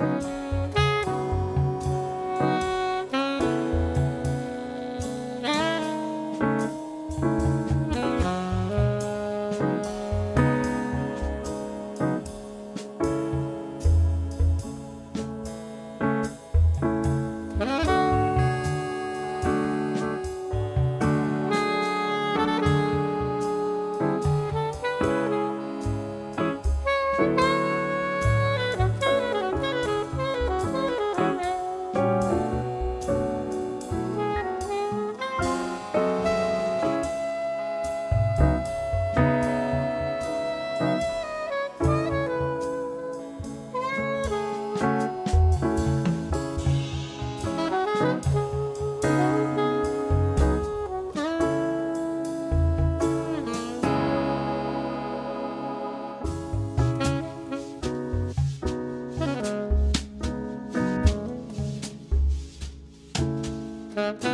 Música Mm-hmm.